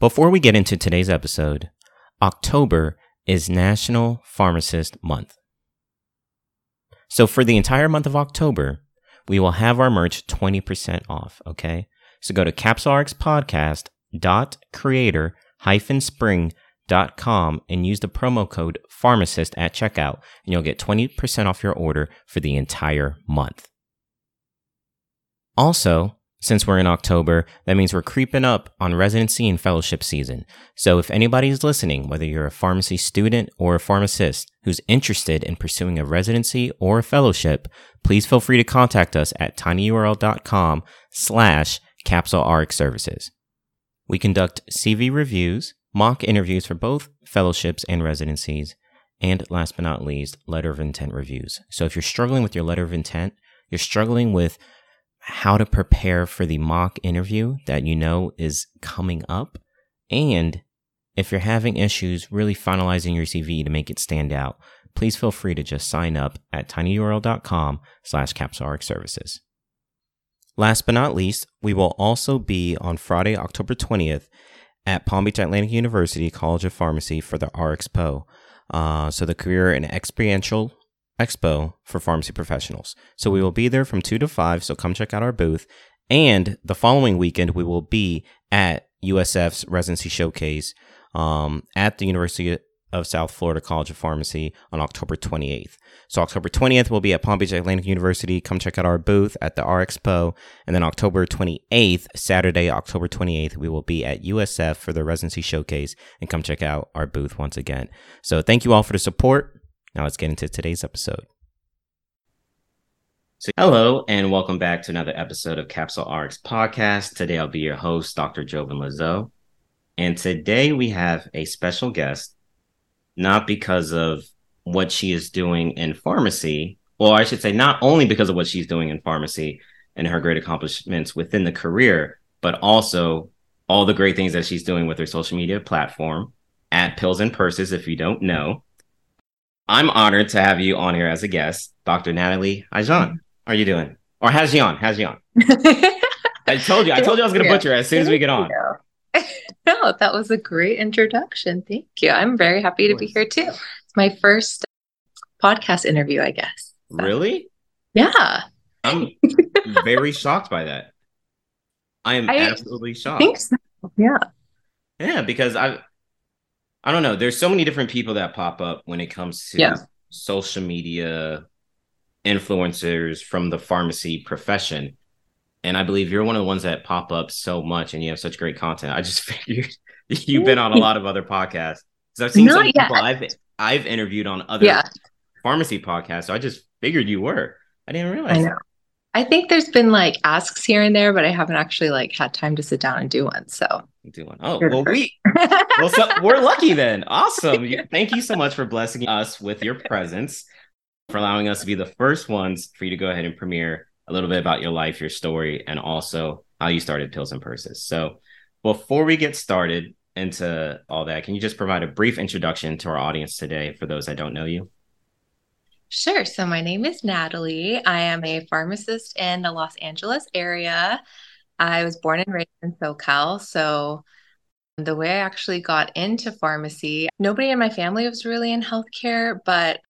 Before we get into today's episode, October is National Pharmacist Month. So for the entire month of October, we will have our merch 20% off, okay? So go to capsulerxpodcast.creator-spring.com and use the promo code pharmacist at checkout and you'll get 20% off your order for the entire month. Also, since we're in October, that means we're creeping up on residency and fellowship season. So if anybody's listening, whether you're a pharmacy student or a pharmacist who's interested in pursuing a residency or a fellowship, please feel free to contact us at tinyurl.com slash capsulerx services. We conduct CV reviews, mock interviews for both fellowships and residencies, and last but not least, letter of intent reviews. So if you're struggling with your letter of intent, you're struggling with how to prepare for the mock interview that you know is coming up. And if you're having issues really finalizing your CV to make it stand out, please feel free to just sign up at tinyurl.com slash capsulerx services. Last but not least, we will also be on Friday, October 20th at Palm Beach Atlantic University College of Pharmacy for the RXPO. Uh, so the career and experiential Expo for pharmacy professionals. So we will be there from 2 to 5, so come check out our booth. And the following weekend, we will be at USF's residency showcase um, at the University of South Florida College of Pharmacy on October 28th. So October 20th, we'll be at Palm Beach Atlantic University. Come check out our booth at the RXPO. And then October 28th, Saturday, October 28th, we will be at USF for the residency showcase and come check out our booth once again. So thank you all for the support. Now let's get into today's episode. So, hello, and welcome back to another episode of Capsule RX Podcast. Today I'll be your host, Dr. Jovan Lazo. And today we have a special guest, not because of what she is doing in pharmacy, or I should say, not only because of what she's doing in pharmacy and her great accomplishments within the career, but also all the great things that she's doing with her social media platform at Pills and Purses, if you don't know. I'm honored to have you on here as a guest, Dr. Natalie Hajan. How are you doing? Or Hajian, Hajian. I told you, I told you I was going to butcher as soon as we get on. no, that was a great introduction. Thank you. I'm very happy to be here too. It's my first podcast interview, I guess. So. Really? Yeah. I'm very shocked by that. I am I absolutely shocked. So. Yeah. Yeah, because I I don't know. There's so many different people that pop up when it comes to yeah. social media influencers from the pharmacy profession. And I believe you're one of the ones that pop up so much and you have such great content. I just figured you've been on a lot of other podcasts. Because I've seen Not some yet. people I've I've interviewed on other yeah. pharmacy podcasts. So I just figured you were. I didn't realize. I know. I think there's been like asks here and there, but I haven't actually like had time to sit down and do one. So do one. Oh, well, we well, so we're lucky then. Awesome. Thank you so much for blessing us with your presence, for allowing us to be the first ones for you to go ahead and premiere a little bit about your life, your story, and also how you started Pills and Purses. So before we get started into all that, can you just provide a brief introduction to our audience today for those that don't know you? Sure. So my name is Natalie. I am a pharmacist in the Los Angeles area. I was born and raised in SoCal. So the way I actually got into pharmacy, nobody in my family was really in healthcare, but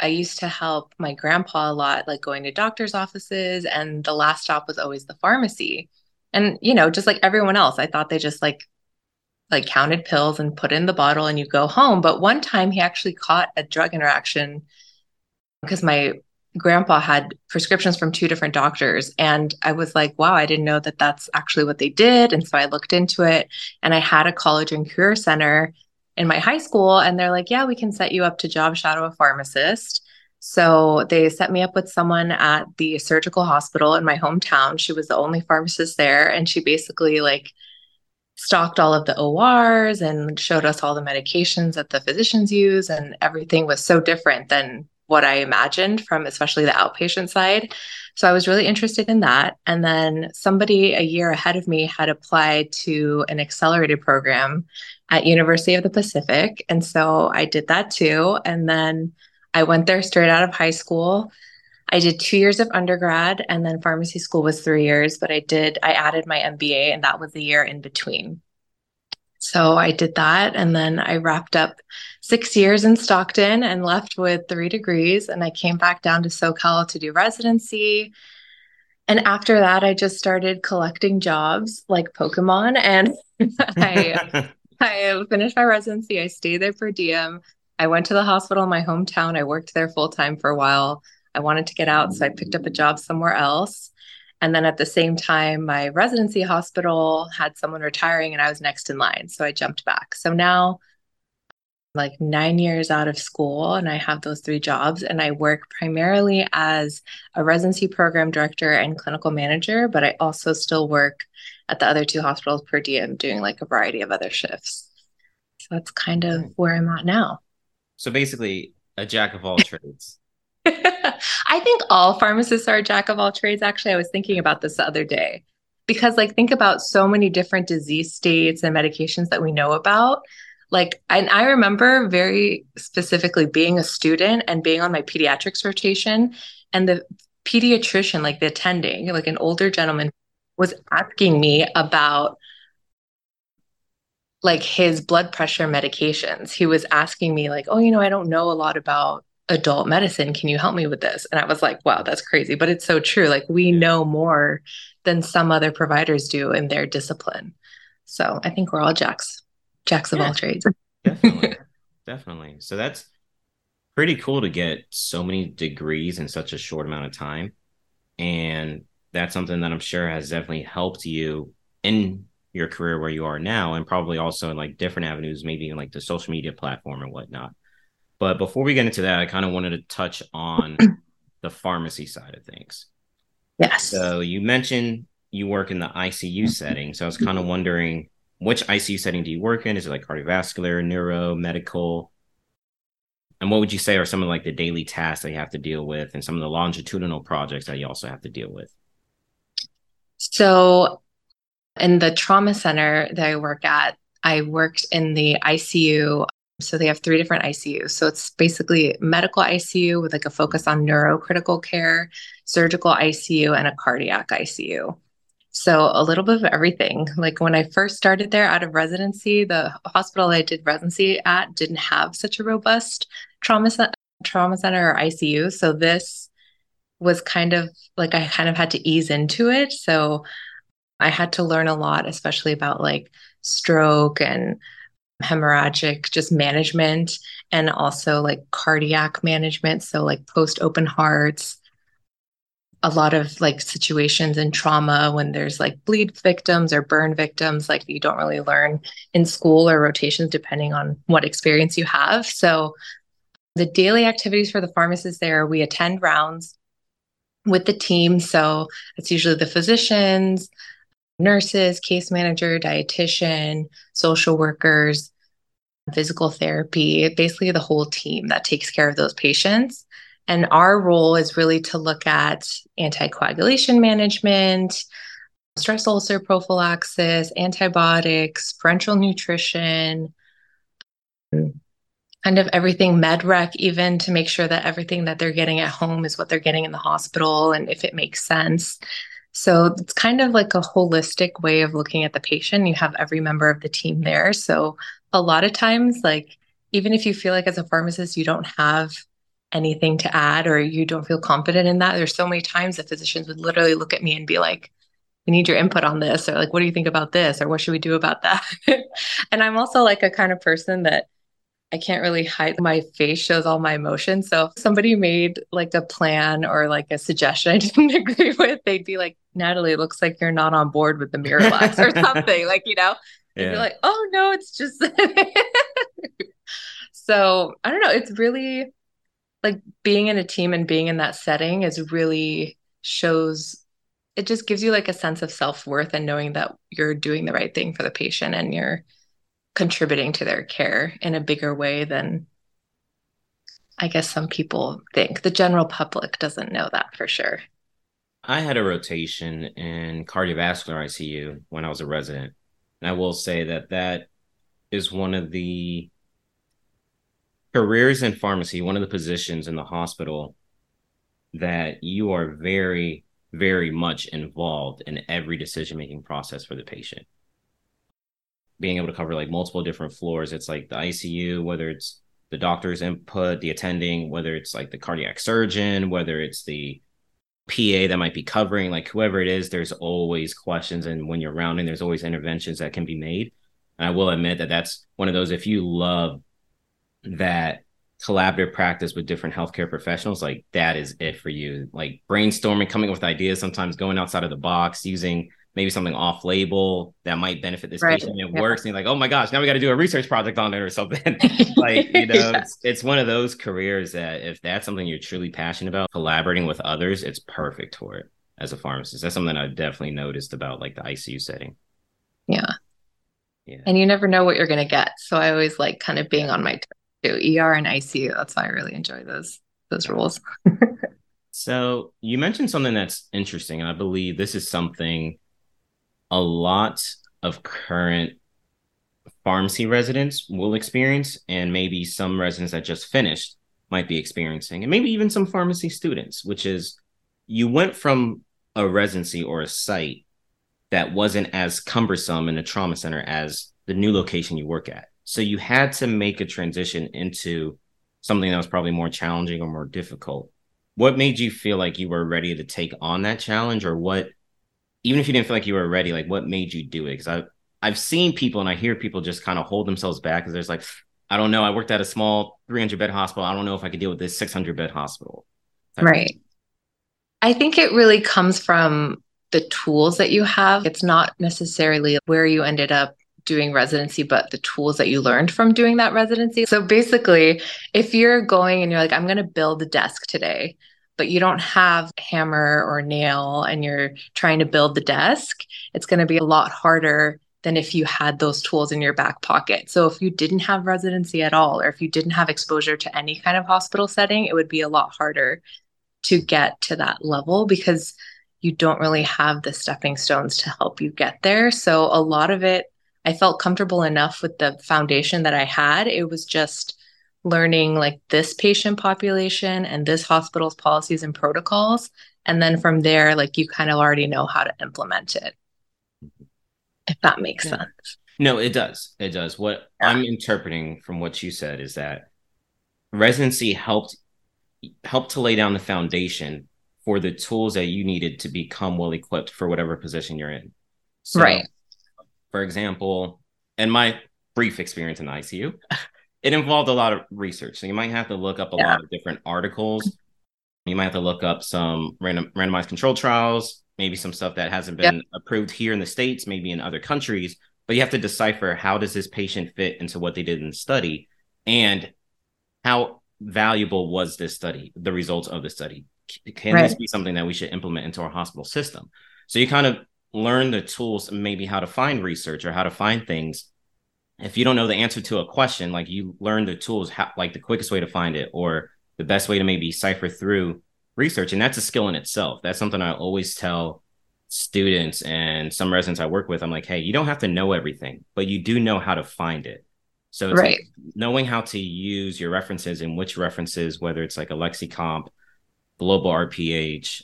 I used to help my grandpa a lot, like going to doctor's offices, and the last stop was always the pharmacy. And you know, just like everyone else, I thought they just like like counted pills and put in the bottle and you go home. But one time he actually caught a drug interaction because my grandpa had prescriptions from two different doctors and i was like wow i didn't know that that's actually what they did. And so i looked into it and i had a college and career center in my high school and they're like yeah we can set you up to job shadow a pharmacist. So they set me up with someone at the surgical hospital in my hometown. She was the only pharmacist there and she basically like stocked all of the ORs and showed us all the medications that the physicians use and everything was so different than what I imagined from especially the outpatient side. So I was really interested in that. And then somebody a year ahead of me had applied to an accelerated program at University of the Pacific. And so I did that too. And then I went there straight out of high school. I did two years of undergrad and then pharmacy school was three years, but I did, I added my MBA and that was the year in between. So I did that. And then I wrapped up six years in Stockton and left with three degrees. And I came back down to SoCal to do residency. And after that, I just started collecting jobs like Pokemon. And I, I finished my residency. I stayed there per diem. I went to the hospital in my hometown. I worked there full time for a while. I wanted to get out, so I picked up a job somewhere else. And then at the same time, my residency hospital had someone retiring and I was next in line. So I jumped back. So now, like nine years out of school, and I have those three jobs, and I work primarily as a residency program director and clinical manager, but I also still work at the other two hospitals per diem doing like a variety of other shifts. So that's kind of where I'm at now. So basically, a jack of all trades. I think all pharmacists are jack of all trades. Actually, I was thinking about this the other day because, like, think about so many different disease states and medications that we know about. Like, and I remember very specifically being a student and being on my pediatrics rotation, and the pediatrician, like the attending, like an older gentleman, was asking me about like his blood pressure medications. He was asking me, like, oh, you know, I don't know a lot about adult medicine. Can you help me with this? And I was like, wow, that's crazy. But it's so true. Like we know more than some other providers do in their discipline. So I think we're all jacks, jacks of yeah, all trades. definitely. Definitely. So that's pretty cool to get so many degrees in such a short amount of time. And that's something that I'm sure has definitely helped you in your career where you are now and probably also in like different avenues, maybe in like the social media platform and whatnot. But before we get into that, I kind of wanted to touch on the pharmacy side of things. Yes. So you mentioned you work in the ICU mm-hmm. setting. So I was kind of wondering which ICU setting do you work in? Is it like cardiovascular, neuro, medical? And what would you say are some of like the daily tasks that you have to deal with and some of the longitudinal projects that you also have to deal with? So in the trauma center that I work at, I worked in the ICU so they have three different ICUs. So it's basically medical ICU with like a focus on neurocritical care, surgical ICU, and a cardiac ICU. So a little bit of everything. Like when I first started there out of residency, the hospital I did residency at didn't have such a robust trauma trauma center or ICU. So this was kind of like I kind of had to ease into it. So I had to learn a lot, especially about like stroke and hemorrhagic just management and also like cardiac management so like post open hearts. A lot of like situations in trauma when there's like bleed victims or burn victims like you don't really learn in school or rotations depending on what experience you have. So the daily activities for the pharmacists there we attend rounds with the team. So it's usually the physicians nurses, case manager, dietitian, social workers, physical therapy, basically the whole team that takes care of those patients. And our role is really to look at anticoagulation management, stress ulcer prophylaxis, antibiotics, parenteral nutrition, kind of everything med rec, even to make sure that everything that they're getting at home is what they're getting in the hospital and if it makes sense. So it's kind of like a holistic way of looking at the patient. You have every member of the team there. So a lot of times, like, even if you feel like as a pharmacist, you don't have anything to add or you don't feel confident in that, there's so many times that physicians would literally look at me and be like, we need your input on this, or like, what do you think about this, or what should we do about that? and I'm also like a kind of person that I can't really hide my face shows all my emotions. So if somebody made like a plan or like a suggestion I didn't agree with, they'd be like, Natalie, it looks like you're not on board with the Miralax or something. like, you know, yeah. you're like, oh no, it's just so I don't know. It's really like being in a team and being in that setting is really shows it just gives you like a sense of self-worth and knowing that you're doing the right thing for the patient and you're contributing to their care in a bigger way than I guess some people think. The general public doesn't know that for sure. I had a rotation in cardiovascular ICU when I was a resident. And I will say that that is one of the careers in pharmacy, one of the positions in the hospital that you are very, very much involved in every decision making process for the patient being able to cover like multiple different floors. It's like the ICU, whether it's the doctor's input, the attending, whether it's like the cardiac surgeon, whether it's the PA that might be covering, like whoever it is, there's always questions. And when you're rounding, there's always interventions that can be made. And I will admit that that's one of those, if you love that collaborative practice with different healthcare professionals, like that is it for you. Like brainstorming, coming up with ideas, sometimes going outside of the box, using maybe something off label that might benefit this right. patient. It yeah. works. And you're like, oh my gosh, now we got to do a research project on it or something. like, you know, yeah. it's, it's one of those careers that if that's something you're truly passionate about, collaborating with others, it's perfect for it as a pharmacist. That's something I've definitely noticed about like the ICU setting. Yeah. Yeah. And you never know what you're going to get. So I always like kind of being on my too. ER and ICU. That's why I really enjoy those those roles. so you mentioned something that's interesting, and I believe this is something a lot of current pharmacy residents will experience, and maybe some residents that just finished might be experiencing, and maybe even some pharmacy students, which is you went from a residency or a site that wasn't as cumbersome in a trauma center as the new location you work at. So you had to make a transition into something that was probably more challenging or more difficult. What made you feel like you were ready to take on that challenge, or what even if you didn't feel like you were ready, like what made you do it? Because I I've seen people and I hear people just kind of hold themselves back because there's like, I don't know, I worked at a small 300 bed hospital. I don't know if I could deal with this 600 bed hospital. Right. I think it really comes from the tools that you have. It's not necessarily where you ended up doing residency, but the tools that you learned from doing that residency. So basically, if you're going and you're like, I'm going to build a desk today, but you don't have a hammer or nail and you're trying to build the desk, it's going to be a lot harder than if you had those tools in your back pocket. So if you didn't have residency at all, or if you didn't have exposure to any kind of hospital setting, it would be a lot harder to get to that level because you don't really have the stepping stones to help you get there. So a lot of it, I felt comfortable enough with the foundation that I had. It was just learning like this patient population and this hospital's policies and protocols. And then from there like you kind of already know how to implement it. If that makes yeah. sense. No it does. It does. What yeah. i'm interpreting from what you said is that residency helped helped to lay down the foundation for the tools that you needed to become well equipped for whatever position you're in. So, right. for example in my brief experience in icu it involved a lot of research. So you might have to look up a yeah. lot of different articles. You might have to look up some random randomized control trials, maybe some stuff that hasn't been approved here in the states, maybe in other countries. But you have to decipher how does this patient fit into what they did in the study, and how valuable was this study, the results of the study. Can right. this be something that we should implement into our hospital system? So you kind of learn the tools, maybe how to find research or how to find things if you don't know the answer to a question, like you learn the tools, how, like the quickest way to find it or the best way to maybe cipher through research. And that's a skill in itself. That's something I always tell students and some residents I work with. I'm like, hey, you don't have to know everything, but you do know how to find it. So right. Like knowing how to use your references and which references, whether it's like a LexiComp, Global RPH,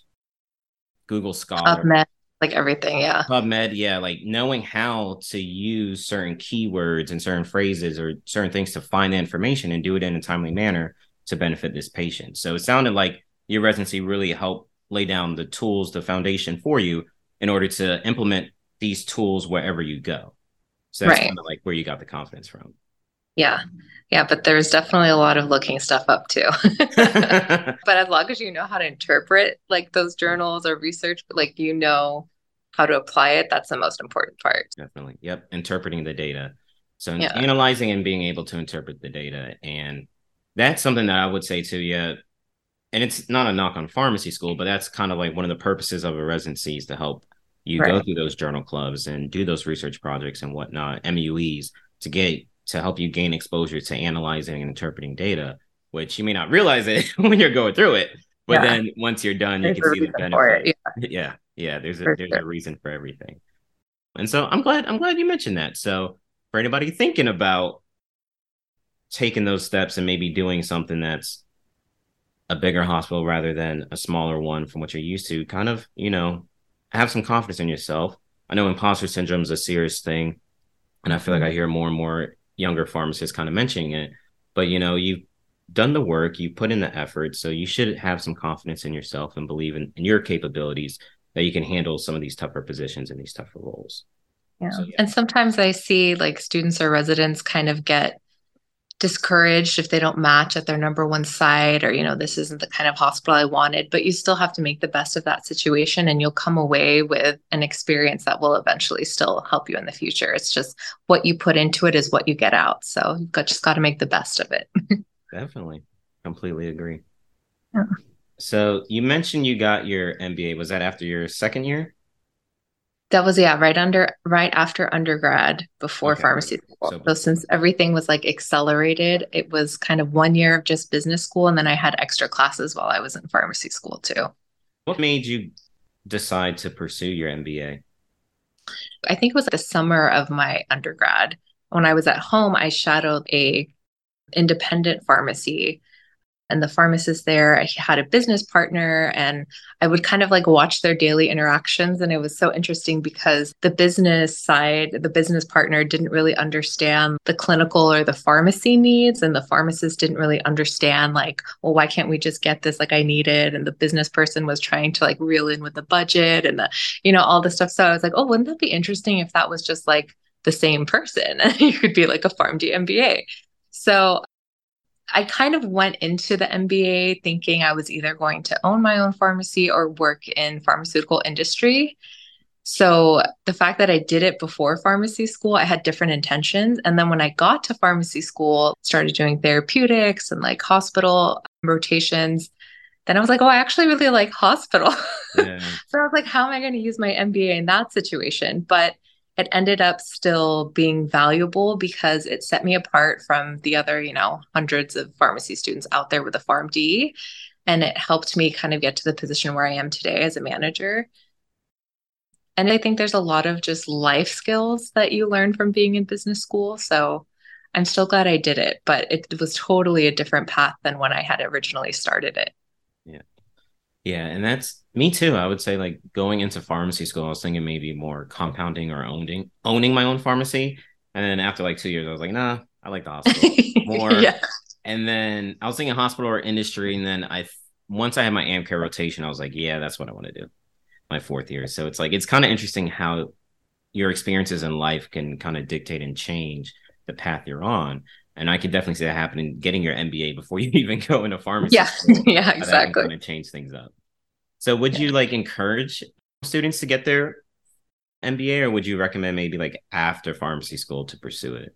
Google Scholar, PubMed like everything yeah. Pubmed yeah like knowing how to use certain keywords and certain phrases or certain things to find the information and do it in a timely manner to benefit this patient. So it sounded like your residency really helped lay down the tools the foundation for you in order to implement these tools wherever you go. So that's right. kind of like where you got the confidence from. Yeah. Yeah but there's definitely a lot of looking stuff up too. But as long as you know how to interpret like those journals or research like you know how to apply it that's the most important part. Definitely. Yep. Interpreting the data. So yeah. analyzing and being able to interpret the data. And that's something that i would say to you and it's not a knock on pharmacy school but that's kind of like one of the purposes of a residency is to help you right. go through those journal clubs and do those research projects and whatnot mues to get to help you gain exposure to analyzing and interpreting data which you may not realize it when you're going through it. But yeah. then once you're done you can see the benefit. yeah. yeah yeah there's a for there's sure. a reason for everything and so i'm glad i'm glad you mentioned that so for anybody thinking about taking those steps and maybe doing something that's a bigger hospital rather than a smaller one from what you're used to kind of you know have some confidence in yourself i know imposter syndrome is a serious thing And I feel like I hear more and more younger pharmacists kind of mentioning it. But you know, you've done the work, you put in the effort, so you should have some confidence in yourself and believe in, in your capabilities that you can handle some of these tougher positions and these tougher roles. Yeah. So, yeah. And sometimes I see like students or residents kind of get discouraged if they don't match at their number one site or you know this isn't the kind of hospital i wanted but you still have to make the best of that situation and you'll come away with an experience that will eventually still help you in the future it's just what you put into it is what you get out so you've got, just got to make the best of it definitely completely agree yeah. So you mentioned you got your mba was that after your second year that was yeah, right under right after undergrad before okay. pharmacy school. So, so, since everything was like accelerated, it was kind of one year of just business school and then I had extra classes while I was in pharmacy school too. What made you decide to pursue your MBA? I think it was the summer of my undergrad. When I was at home, I shadowed a independent pharmacy and the pharmacist there I had a business partner and i would kind of like watch their daily interactions and it was so interesting because the business side the business partner didn't really understand the clinical or the pharmacy needs and the pharmacist didn't really understand like well why can't we just get this like i need it and the business person was trying to like reel in with the budget and the you know all the stuff. So i was like oh wouldn't that be interesting if that was just like the same person? You could be like a PharmD MBA so I kind of went into the MBA thinking I was either going to own my own pharmacy or work in pharmaceutical industry. So the fact that I did it before pharmacy school, I had different intentions. And then when I got to pharmacy school, started doing therapeutics and like hospital rotations, then I was like, oh, I actually really like hospital. Yeah. so I was like, how am I going to use my MBA in that situation? But it ended up still being valuable because it set me apart from the other, you know, hundreds of pharmacy students out there with a PharmD. And it helped me kind of get to the position where I am today as a manager. And I think there's a lot of just life skills that you learn from being in business school. So I'm still glad I did it, but it was totally a different path than when I had originally started it. Yeah. Yeah. And that's me too. I would say like going into pharmacy school, I was thinking maybe more compounding or owning owning my own pharmacy. And then after like two years, I was like, nah, I like the hospital more. yeah. And then I was thinking hospital or industry. And then I once I had my AmCare rotation, I was like, yeah, that's what I want to do. My fourth year. So it's like it's kind of interesting how your experiences in life can kind of dictate and change the path you're on. And I can definitely see that happening getting your MBA before you even go into pharmacy. Yeah, yeah, exactly. Kind of change things up. So would yeah. you like encourage students to get their MBA or would you recommend maybe like after pharmacy school to pursue it?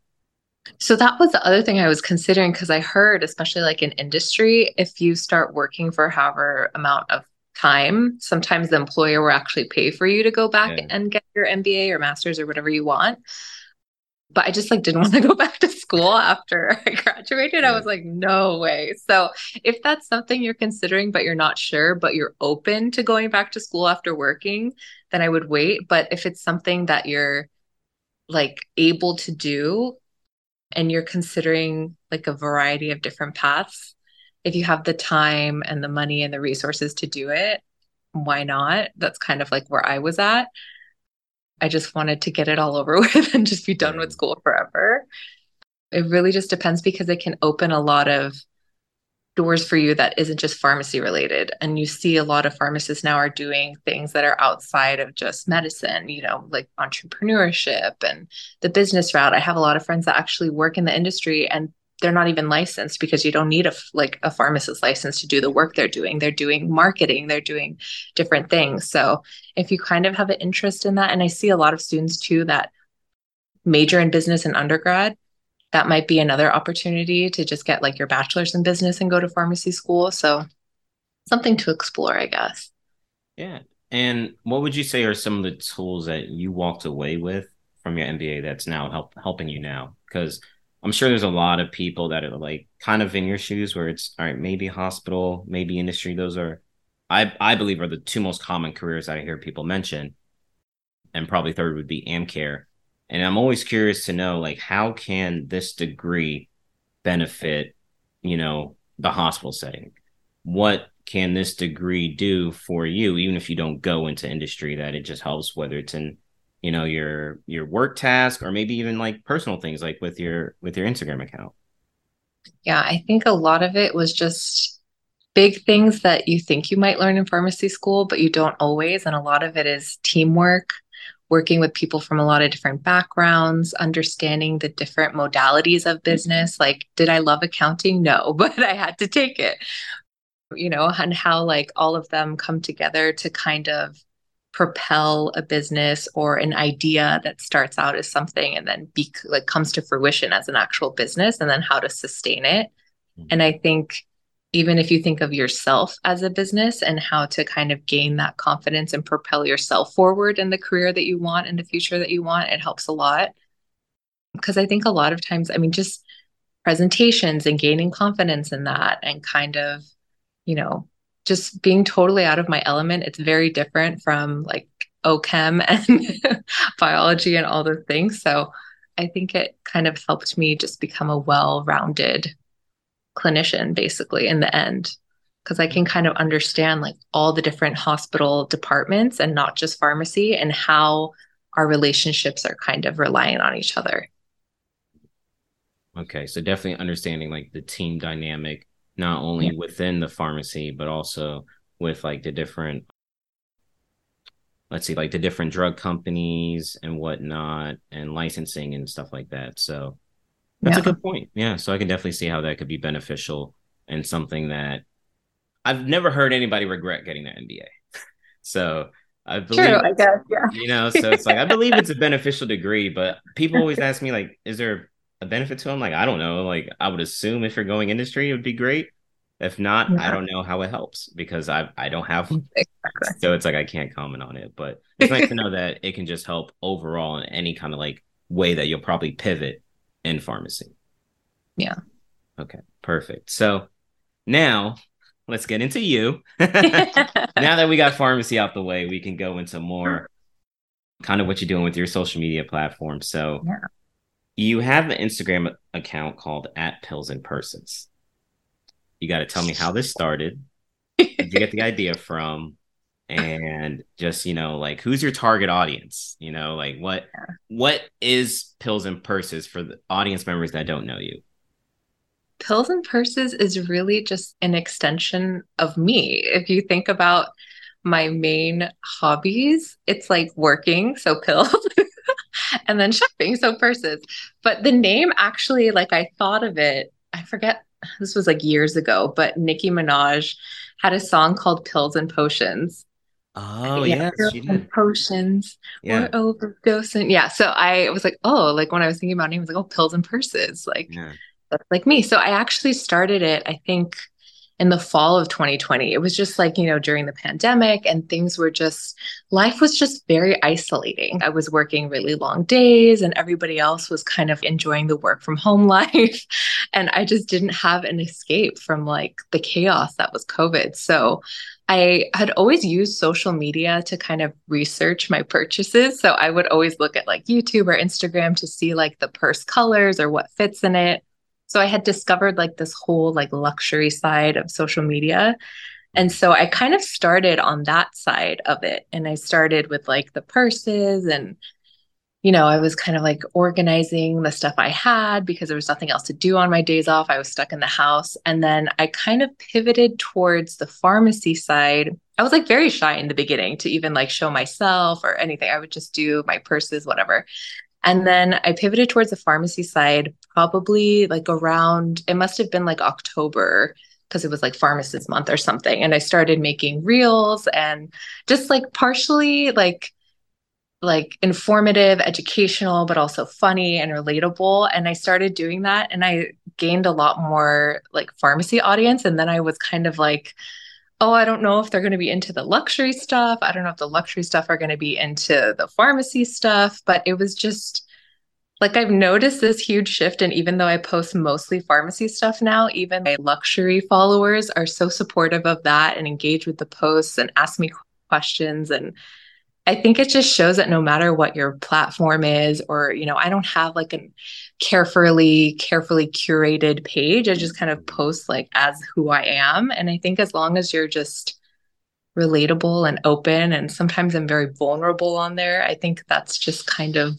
So that was the other thing I was considering because I heard, especially like in industry, if you start working for however amount of time, sometimes the employer will actually pay for you to go back yeah. and get your MBA or master's or whatever you want but I just like didn't want to go back to school after I graduated. Yeah. I was like, no way. So if that's something you're considering, but you're not sure, but you're open to going back to school after working, then I would wait. But if it's something that you're like able to do and you're considering like a variety of different paths, if you have the time and the money and the resources to do it, why not? That's kind of like where I was at. I just wanted to get it all over with and just be done with school forever. It really just depends because it can open a lot of doors for you that isn't just pharmacy related. And you see a lot of pharmacists now are doing things that are outside of just medicine, you know, like entrepreneurship and the business route. I have a lot of friends that actually work in the industry and they're not even licensed because you don't need a like a pharmacist license to do the work they're doing. They're doing marketing. They're doing different things. So if you kind of have an interest in that and i see a lot of students too that major in business in undergrad that might be another opportunity to just get like your bachelor's in business and go to pharmacy school. So something to explore i guess. Yeah. And what would you say are some of the tools that you walked away with from your mba that's now help, helping you now? Because I'm sure there's a lot of people that are like kind of in your shoes where it's all right, maybe hospital, maybe industry. Those are, I I believe, are the two most common careers I hear people mention, and probably third would be AmCare. And I'm always curious to know like how can this degree benefit, you know, the hospital setting? What can this degree do for you, even if you don't go into industry? That it just helps, whether it's in you know your your work task or maybe even like personal things like with your with your instagram account yeah i think a lot of it was just big things that you think you might learn in pharmacy school but you don't always and a lot of it is teamwork working with people from a lot of different backgrounds, understanding the different modalities of business. Like, did I love accounting? No, but I had to take it, you know, and how like all of them come together to kind of propel a business or an idea that starts out as something and then be like comes to fruition as an actual business and then how to sustain it. Mm-hmm. And I think even if you think of yourself as a business and how to kind of gain that confidence and propel yourself forward in the career that you want in the future that you want, it helps a lot. Because I think a lot of times, I mean, just presentations and gaining confidence in that and kind of, you know, just being totally out of my element. It's very different from like OChem and biology and all those things. So I think it kind of helped me just become a well rounded clinician basically in the end because I can mm-hmm. kind of understand like all the different hospital departments and not just pharmacy and how our relationships are kind of relying on each other. Okay, so definitely understanding like the team dynamic not only within the pharmacy but also with like the different let's see like the different drug companies and whatnot and licensing and stuff like that so that's yeah. a good point. Yeah. So I can definitely see how that could be beneficial and something that I've never heard anybody regret getting their MBA. so I believe, True, I guess, yeah. you know, so it's like I believe it's a beneficial degree, but people always ask me like, is there a benefit to them? Like, I don't know. Like, I would assume if you're going industry, it would be great. If not, yeah. I don't know how it helps because I I don't have. Exactly. So it's like I can't comment on it. But it's nice to know that it can just help overall in any kind of like way that you'll probably pivot in pharmacy. Yeah. Okay, perfect. So now let's get into you. now that we got pharmacy out the way, we can go into more kind of what you're doing with your social media platform. So yeah. You have an Instagram account called at pills and purses. You got to tell me how this started. Did you get the idea from? and just you know like who's your target audience you know like what what is pills and purses for the audience members that don't know you pills and purses is really just an extension of me if you think about my main hobbies it's like working so pills and then shopping so purses but the name actually like i thought of it i forget this was like years ago but nicki minaj had a song called pills and potions Oh yeah, yes, she did. Potions yeah. or overdosing. Yeah. So I was like, oh, like when I was thinking about it, I was like, oh, pills and purses. Like yeah. that's like me. So I actually started it, I think, in the fall of 2020. It was just like, you know, during the pandemic and things were just life was just very isolating. I was working really long days and everybody else was kind of enjoying the work from home life. and I just didn't have an escape from like the chaos that was COVID. So I had always used social media to kind of research my purchases. So I would always look at like YouTube or Instagram to see like the purse colors or what fits in it. So I had discovered like this whole like luxury side of social media. And so I kind of started on that side of it. And I started with like the purses and you know, I was kind of like organizing the stuff I had because there was nothing else to do on my days off. I was stuck in the house. And then I kind of pivoted towards the pharmacy side. I was like very shy in the beginning to even like show myself or anything. I would just do my purses, whatever. And then I pivoted towards the pharmacy side probably like around, it must have been like October because it was like pharmacist month or something. And I started making reels and just like partially like like informative, educational, but also funny and relatable. And I started doing that and I gained a lot more like pharmacy audience. And then I was kind of like, oh, I don't know if they're going to be into the luxury stuff. I don't know if the luxury stuff are going to be into the pharmacy stuff. But it was just like I've noticed this huge shift. And even though I post mostly pharmacy stuff now, even my luxury followers are so supportive of that and engage with the posts and ask me questions and I think it just shows that no matter what your platform is, or, you know, I don't have like a carefully, carefully curated page. I just kind of post like as who I am. And I think as long as you're just relatable and open. And sometimes I'm very vulnerable on there. I think that's just kind of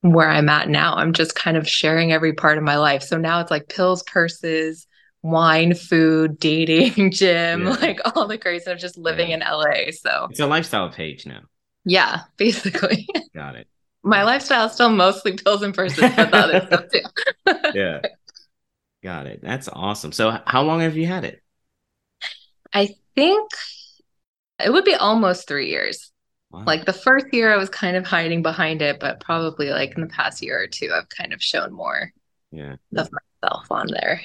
where I'm at now. I'm just kind of sharing every part of my life. So now it's like pills, purses, wine, food, dating, gym, yeah. like all the crazy stuff, just living yeah. in LA. So it's a lifestyle page now. Yeah, basically. Got it. My lifestyle is still mostly pills and purses, but the other stuff too. yeah. Got it. That's awesome. So how long have you had it? I think it would be almost three years. Wow. Like the first year, I was kind of hiding behind it, but probably like in the past year or two, I've kind of shown more yeah. of myself on there.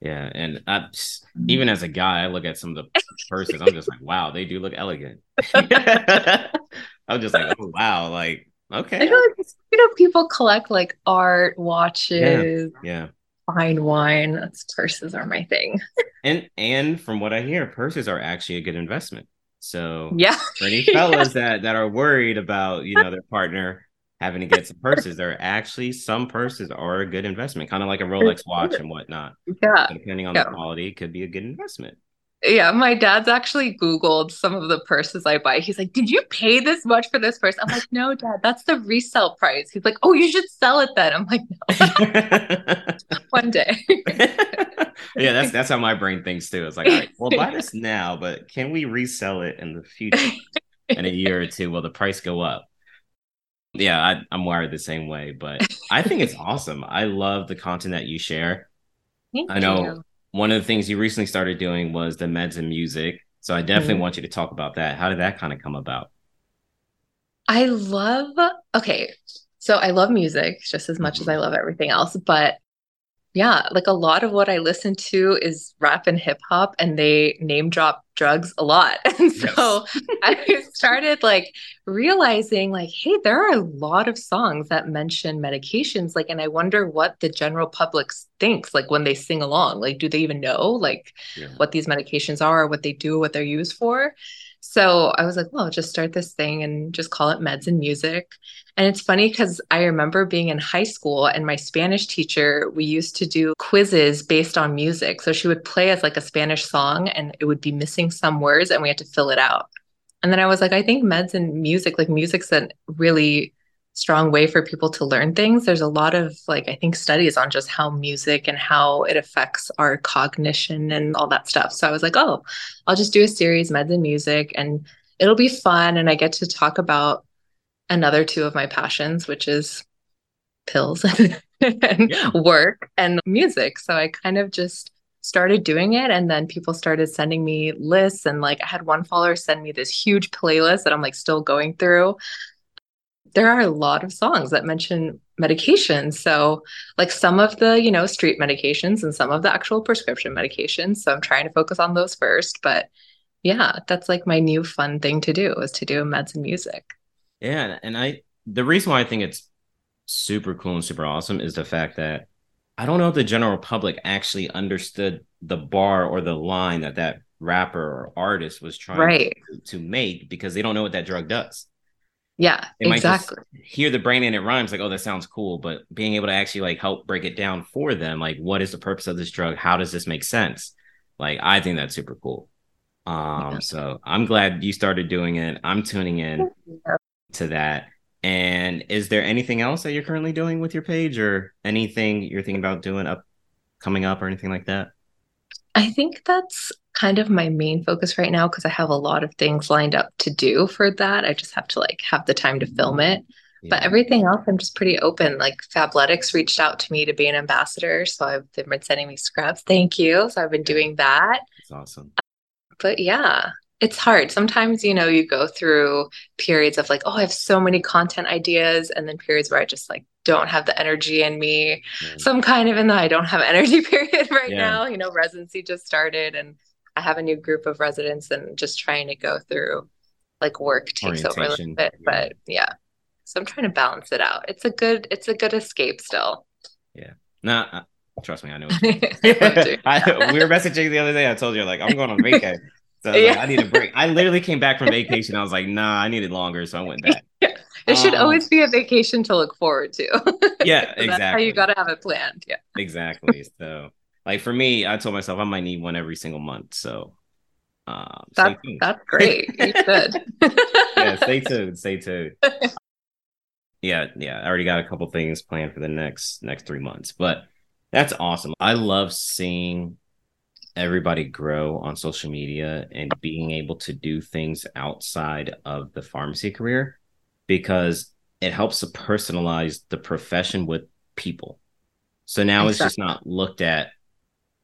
Yeah, and I, mm. even as a guy, I look at some of the purses. I'm just like, wow, they do look elegant. I'm just like, oh wow, like okay. I feel like you know people collect like art, watches, yeah, yeah. fine wine. That's purses are my thing. and and from what I hear, purses are actually a good investment. So yeah, for any fellas yeah. that that are worried about you know their partner having to get some purses, there are actually some purses are a good investment, kind of like a Rolex watch and whatnot. Yeah, depending on yeah. the quality, it could be a good investment. Yeah, my dad's actually Googled some of the purses I buy. He's like, Did you pay this much for this purse? I'm like, No, dad, that's the resale price. He's like, Oh, you should sell it then. I'm like, No. One day. yeah, that's that's how my brain thinks too. It's like, all right, well, buy this now, but can we resell it in the future? in a year or two, will the price go up? Yeah, I, I'm wired the same way, but I think it's awesome. I love the content that you share. Thank I know you one of the things you recently started doing was the meds and music. So I definitely mm-hmm. want you to talk about that. How did that kind of come about? I love, okay. So I love music just as much as I mm-hmm. love everything else. But yeah, like a lot of what I listen to is rap and hip hop, and they name drop drugs a lot. And so yes. I started like realizing, like, hey, there are a lot of songs that mention medications. Like, and I wonder what the general public thinks, like, when they sing along. Like, do they even know, like, yeah. what these medications are, what they do, what they're used for? So I was like, well, I'll just start this thing and just call it meds and music. And it's funny because I remember being in high school and my Spanish teacher, we used to do quizzes based on music. So she would play us like a Spanish song and it would be missing some words and we had to fill it out. And then I was like, I think meds and music, like music's a really strong way for people to learn things. There's a lot of like I think studies on just how music and how it affects our cognition and all that stuff. So I was like, oh, I'll just do a series meds and music and it'll be fun and I get to talk about another two of my passions, which is pills and yeah. work and music. So I kind of just started doing it and then people started sending me lists and like I had one follower send me this huge playlist that I'm like still going through there are a lot of songs that mention medication. So, like some of the, you know, street medications and some of the actual prescription medications. So, I'm trying to focus on those first. But yeah, that's like my new fun thing to do is to do meds and music. Yeah. And I, the reason why I think it's super cool and super awesome is the fact that I don't know if the general public actually understood the bar or the line that that rapper or artist was trying right. to, to make because they don't know what that drug does. Yeah, they exactly. hear the brain and it rhymes like, oh, that sounds cool. But being able to actually like help break it down for them, like, what is the purpose of this drug? How does this make sense? Like, I think that's super cool. Um, yeah. so I'm glad you started doing it. I'm tuning in yeah. to that. And is there anything else that you're currently doing with your page or anything you're thinking about doing up coming up or anything like that? I think that's kind of my main focus right now because I have a lot of things lined up to do for that. I just have to like have the time to film it. Yeah. But everything else, I'm just pretty open. Like Fabletics reached out to me to be an ambassador. So I've they've been sending me scraps. Thank you. So I've been doing that. That's awesome. But yeah, it's hard. Sometimes, you know, you go through periods of like, oh, I have so many content ideas, and then periods where I just like don't have the energy in me. Mm. So I'm kind of in the I don't have energy period right yeah. now. You know, residency just started and I have a new group of residents and just trying to go through like work takes over a little bit. Yeah. But yeah. So I'm trying to balance it out. It's a good it's a good escape still. Yeah. Uh, trust me, I know. I, we were messaging the other day. I told you like I'm going on vacation. So I, yeah. like, I need a break. I literally came back from vacation. I was like, nah, I needed longer. So I went back. Yeah. It um, should always be a vacation to look forward to. yeah, exactly. That's how you got to have it planned. Yeah. Exactly. So, like for me, I told myself I might need one every single month. So, Um, that's, that's great. You should. yeah, stay tuned. Stay tuned. Yeah, yeah. I already got a couple things planned for the next next three months, but that's awesome. I love seeing everybody grow on social media and being able to do things outside of the pharmacy career because it helps to personalize the profession with people. So now exactly. it's just not looked at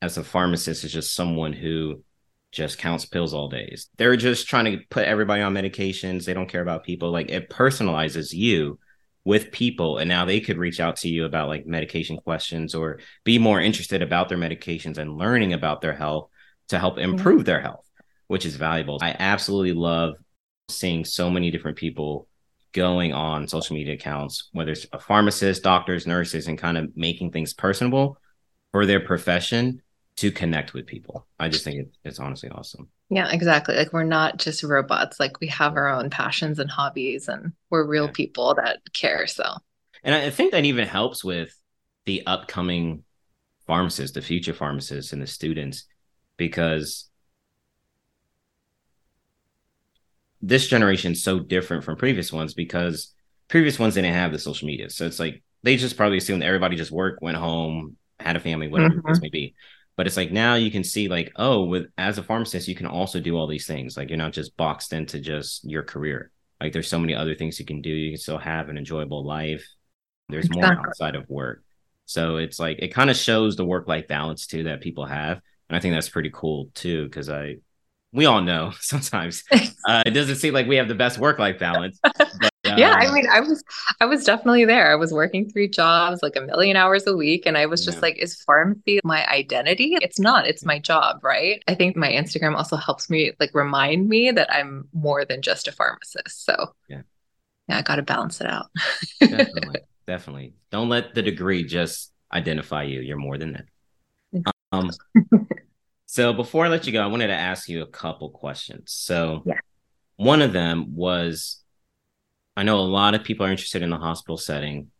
as a pharmacist as just someone who just counts pills all days. They're just trying to put everybody on medications. They don't care about people. Like it personalizes you with people and now they could reach out to you about like medication questions or be more interested about their medications and learning about their health to help improve mm-hmm. their health which is valuable i absolutely love seeing so many different people going on social media accounts whether it's a pharmacist doctors nurses and kind of making things personable for their profession to connect with people. I just think it's honestly awesome. Yeah, exactly. Like we're not just robots. Like we have our own passions and hobbies, and we're real yeah. people that care. So, and I think that even helps with the upcoming pharmacists, the future pharmacists, and the students, because this generation is so different from previous ones because previous ones didn't have the social media. So it's like they just probably assumed everybody just worked, went home, had a family, whatever mm-hmm. may be. But it's like now you can see like, oh, with as a pharmacist, you can also do all these things. Like you're not just boxed into just your career. Like there's so many other things you can do. You can still have an enjoyable life. There's exactly. more outside of work. So it's like it kind of shows the work life balance too that people have. And I think that's pretty cool too, because I we all know sometimes uh, it doesn't seem like we have the best work life balance. But yeah, I mean, I was I was definitely there. I was working three jobs, like a million hours a week, and I was just yeah. like, is pharmacy my identity? It's not. It's my job, right? I think my Instagram also helps me like remind me that I'm more than just a pharmacist. So yeah, yeah, I got to balance it out. definitely, definitely. Don't let the degree just identify you. You're more than that. Um. so before I let you go, I wanted to ask you a couple questions. So yeah. one of them was I know a lot of people are interested in the hospital setting.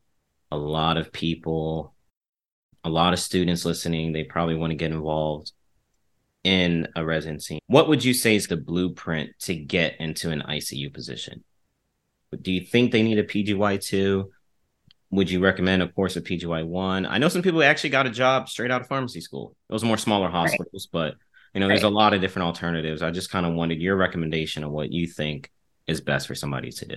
A lot of people, a lot of students listening, they probably want to get involved in a residency. What would you say is the blueprint to get into an ICU position? Do you think they need a PGY2? Would you recommend a course of PGY1? I know some people actually got a job straight out of pharmacy school. Those more smaller hospitals, right. but you know, there's a lot of different alternatives. I just kind of wanted your recommendation of what you think is best for somebody to do.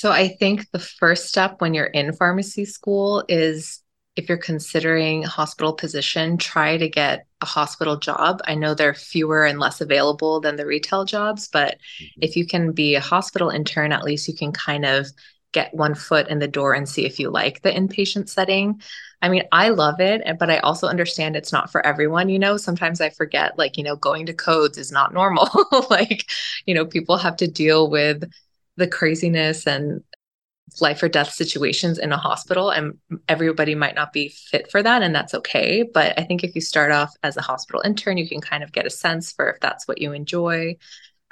So I think the first step when you're in pharmacy school is if you're considering a hospital position, try to get a hospital job. I know they're fewer and less available than the retail jobs, but mm-hmm. if you can be a hospital intern, at least you can kind of get one foot in the door and see if you like the inpatient setting. I mean, I love it, but I also understand it's not for everyone. You know, sometimes I forget, like, you know, going to codes is not normal. like, you know, people have to deal with the craziness and life or death situations in a hospital and everybody might not be fit for that and that's okay. But i think if you start off as a hospital intern you can kind of get a sense for if that's what you enjoy.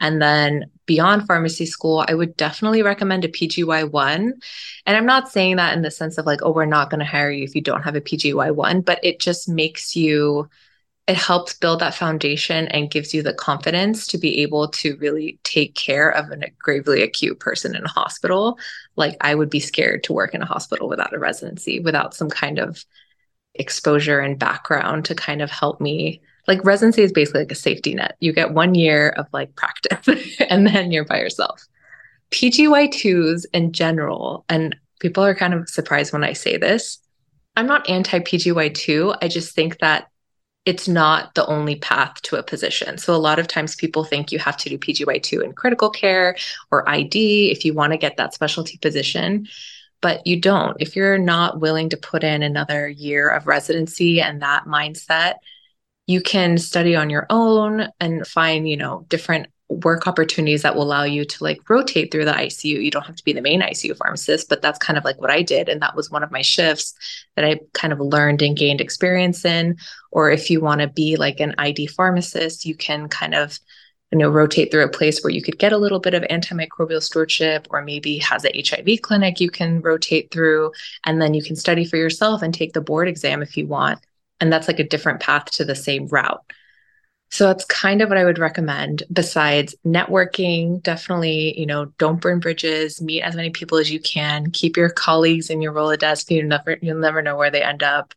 And then beyond pharmacy school i would definitely recommend a pgy1 and i'm not saying that in the sense of like oh we're not going to hire you if you don't have a pgy1 but it just makes you it helps build that foundation and gives you the confidence to be able to really take care of a gravely acute person in a hospital. Like I would be scared to work in a hospital without a residency, without some kind of exposure and background to kind of help me. Like residency is basically like a safety net. You get one year of like practice and then you're by yourself. PGY2s in general, and people are kind of surprised when I say this. I'm not anti PGY2. I just think that it's not the only path to a position. So a lot of times people think you have to do PGY2 in critical care or ID if you want to get that specialty position, but you don't. If you're not willing to put in another year of residency and that mindset, you can study on your own and find, you know, different work opportunities that will allow you to like rotate through the ICU. You don't have to be the main ICU pharmacist, but that's kind of like what I did. And that was one of my shifts that I kind of learned and gained experience in. Or if you want to be like an ID pharmacist, you can kind of you know rotate through a place where you could get a little bit of antimicrobial stewardship or maybe has a hiv clinic you can rotate through and then you can study for yourself and take the board exam if you want and that's like a different path to the same route So that's kind of what I would recommend. Besides networking, definitely, you know, don't burn bridges, meet as many people as you can, keep your colleagues in your Rolodex. You never you'll never know where they end up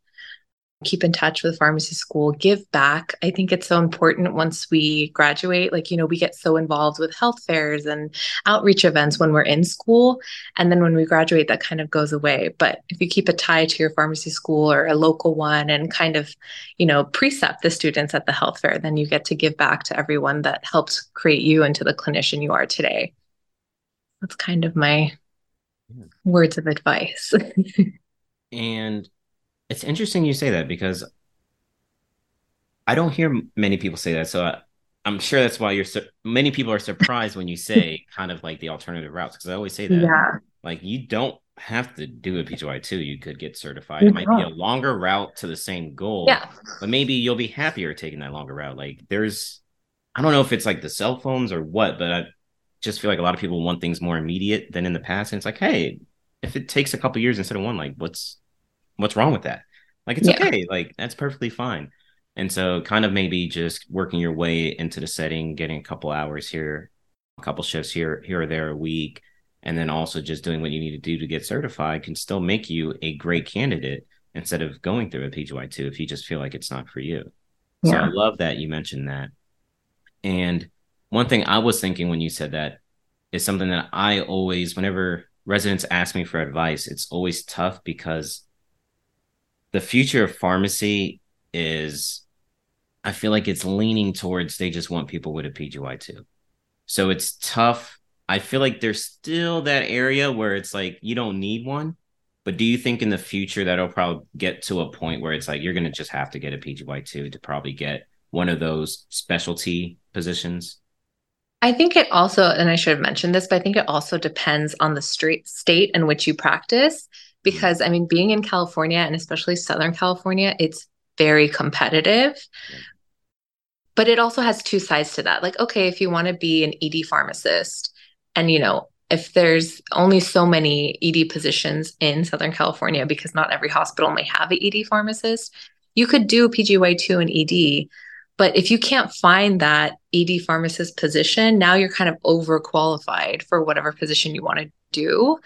keep in touch with pharmacy school, give back. I think it's so important once we graduate. Like, you know, we get so involved with health fairs and outreach events when we're in school. And then when we graduate, that kind of goes away. But if you keep a tie to your pharmacy school or a local one and kind of, you know, precept the students at the health fair, then you get to give back to everyone that helped create you into the clinician you are today. That's kind of my yeah. words of advice. and it's interesting you say that because I don't hear many people say that. So I, am sure that's why you're so many people are surprised when you say kind of like the alternative routes because I always say that. Yeah. Like you don't have to do a PGY two. You could get certified. It might be a longer route to the same goal. Yeah. But maybe you'll be happier taking that longer route. Like there's, I don't know if it's like the cell phones or what, but I just feel like a lot of people want things more immediate than in the past. And it's like, hey, if it takes a couple years instead of one, like what's what's wrong with that? Like it's yeah. okay. Like that's perfectly fine. And so kind of maybe just working your way into the setting, getting a couple hours here, a couple shifts here, here or there a week, and then also just doing what you need to do to get certified can still make you a great candidate instead of going through a PGY2 if you just feel like it's not for you. Yeah. So I love that you mentioned that. And one thing I was thinking when you said that is something that I always, whenever residents ask me for advice, it's always tough because the future of pharmacy is I feel like it's leaning towards they just want people with a PGY2. So it's tough. I feel like there's still that area where it's like you don't need one. But do you think in the future that'll probably get to a point where it's like you're going to just have to get a PGY2 to probably get one of those specialty positions? I think it also, and I should have mentioned this, but I think it also depends on the street, state in which you practice because I mean, being in California and especially Southern California, it's very competitive. But it also has two sides to that. Like, okay, if you want to be an ED pharmacist, and you know, if there's only so many ED positions in Southern California, because not every hospital may have an ED pharmacist, you could do PGY2 and ED. But if you can't find that ED pharmacist position, now you're kind of overqualified for whatever position you want to do.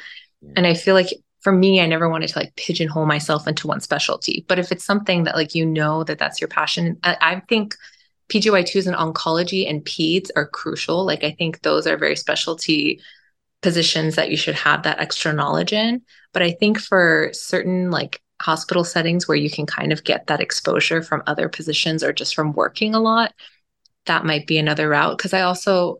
And I feel like for me, I never wanted to like pigeonhole myself into one specialty. But if it's something that like you know that that's your passion, I, I think PGY2s in oncology and peds are crucial. Like I think those are very specialty positions that you should have that extra knowledge in. But I think for certain like hospital settings where you can kind of get that exposure from other positions or just from working a lot, that might be another route. Cause I also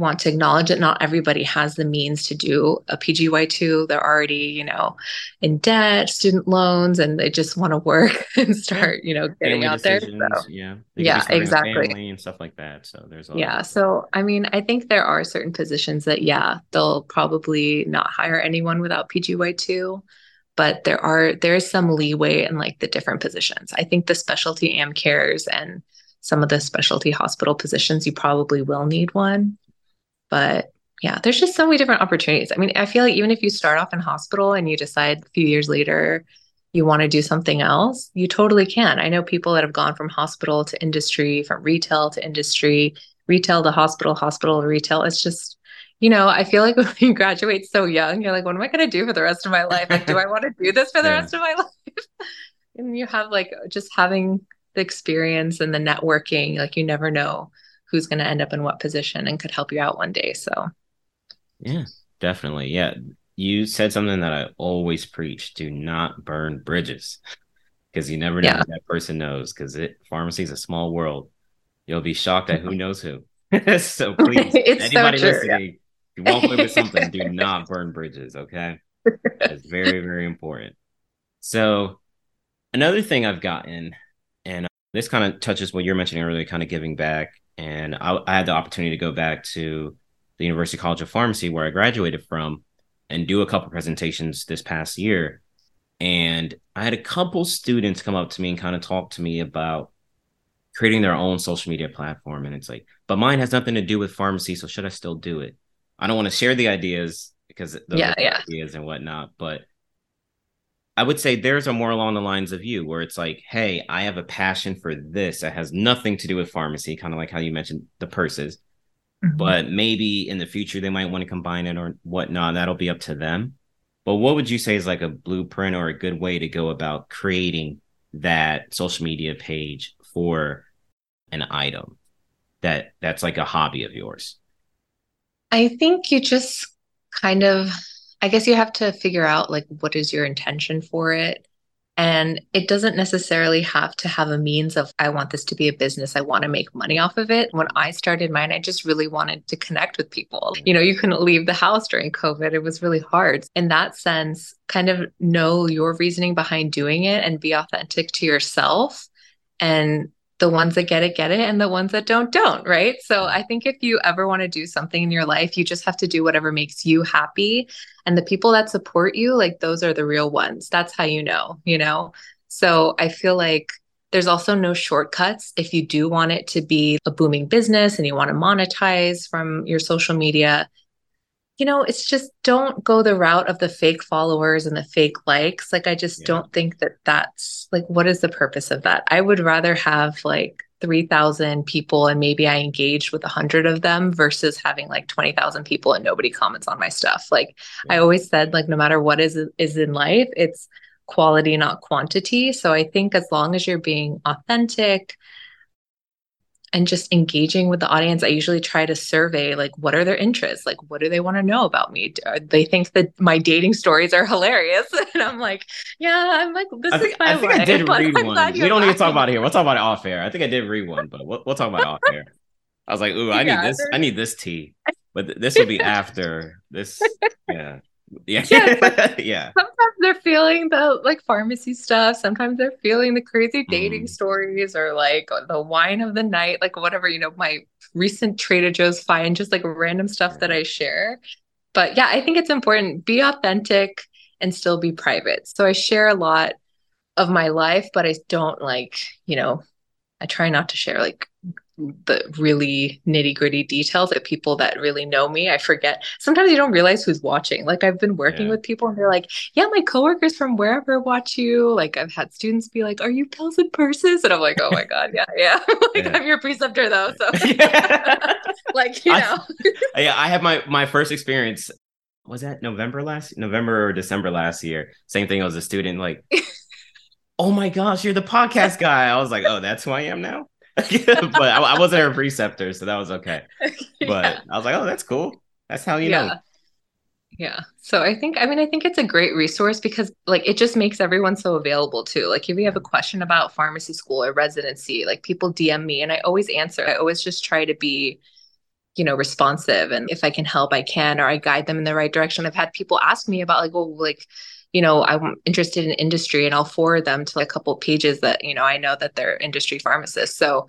want to acknowledge that not everybody has the means to do a PGY2. They're already, you know, in debt, student loans, and they just want to work and start, you know, getting family out there. So, yeah. Yeah, exactly. and stuff like that. So there's Yeah. So, I mean, I think there are certain positions that, yeah, they'll probably not hire anyone without PGY2 but there are there is some leeway in like the different positions. I think the specialty am cares and some of the specialty hospital positions you probably will need one. But yeah, there's just so many different opportunities. I mean, I feel like even if you start off in hospital and you decide a few years later you want to do something else, you totally can. I know people that have gone from hospital to industry, from retail to industry, retail to hospital, hospital to retail. It's just, you know, I feel like when you graduate so young, you're like, what am I going to do for the rest of my life? Like, do I want to do this for the yeah. rest of my life? and you have like just having the experience and the networking, like you never know who's going to end up in what position and could help you out one day. So, yeah, definitely. Yeah. You said something that I always preach do not burn bridges because you never know yeah. that person knows because it pharmacy is a small world. You'll be shocked at who knows who. so please, anybody so true, listening, yeah. you won't live with something, do not burn bridges. Okay. That's very, very important. So, another thing I've gotten, and this kind of touches what you're mentioning earlier, kind of giving back and I, I, had the opportunity to go back to the University College of Pharmacy where I graduated from and do a couple presentations this past year. And I had a couple students come up to me and kind of talk to me about creating their own social media platform. And it's like, but mine has nothing to do with pharmacy, so should I still do it? I don't want to share the ideas because yeah, yeah. ideas and whatnot, but I would say theirs are more along the lines of you, where it's like, hey, I have a passion for this that has nothing to do with pharmacy, kind of like how you mentioned the purses. Mm-hmm. But maybe in the future they might want to combine it or whatnot. That'll be up to them. But what would you say is like a blueprint or a good way to go about creating that social media page for an item that that's like a hobby of yours? I think you just kind of I guess you have to figure out like what is your intention for it. And it doesn't necessarily have to have a means of, I want this to be a business. I want to make money off of it. When I started mine, I just really wanted to connect with people. You know, you couldn't leave the house during COVID. It was really hard. In that sense, kind of know your reasoning behind doing it and be authentic to yourself and the ones that get it get it and the ones that don't don't right? So mm-hmm. i think if you ever want to do something in your life you just have to do whatever makes you happy. And the people that support you like those are the real ones. That's how you know you know? So i feel like there's also no shortcuts. If you do want it to be a booming business and you want to monetize from your social media you know, it's just don't go the route of the fake followers and the fake likes. Like, I just yeah. don't think that that's like, what is the purpose of that? I would rather have like 3,000 people and maybe I engaged with 100 of them versus having like 20,000 people and nobody comments on my stuff. Like, yeah. I always said, like, no matter what is, is in life, it's quality, not quantity. So I think as long as you're being authentic, and just engaging with the audience i usually try to survey like what are their interests? Like what do they want to know about me? Do uh, they think that my dating stories are hilarious. And i'm like yeah i'm like this I is my i think life. i did read I'm one. we don't need to talk about it here. We'll talk about it off air. I think i did read one but we'll, we'll talk about it off air. I was like ooh i yeah, need this i need this tea. But this will be after this yeah yeah. Yeah, yeah. Sometimes they're feeling the like pharmacy stuff. Sometimes they're feeling the crazy dating mm. stories or like the wine of the night, like whatever, you know, my recent Trader Joe's find, just like random stuff that I share. But yeah, I think it's important. Be authentic and still be private. So I share a lot of my life, but I don't like, you know, I try not to share like the really nitty gritty details that people that really know me, I forget. Sometimes you don't realize who's watching. Like I've been working yeah. with people and they're like, yeah, my coworkers from wherever watch you. Like I've had students be like, are you pills and purses? And I'm like, oh my God, yeah, yeah. like yeah. I'm your preceptor though. So like, you know. I, yeah, I have my my first experience. Was that November last November or December last year? Same thing. I was a student, like, oh my gosh, you're the podcast guy. I was like, oh, that's who I am now. but I, I, wasn't her preceptor, so that was okay. But yeah. I was like, oh, that's cool. That's how you yeah. know. Yeah. So I think, I mean, I think it's a great resource because like it just makes everyone so available too. Like if you have a question about pharmacy school or residency, like people DM me and I always answer. I always just try to be, you know, responsive. And if I can help, I can, or I guide them in the right direction. I've had people ask me about like, well, like, you know, I'm interested in industry and I'll forward them to a couple pages that, you know, I know that they're industry pharmacists. So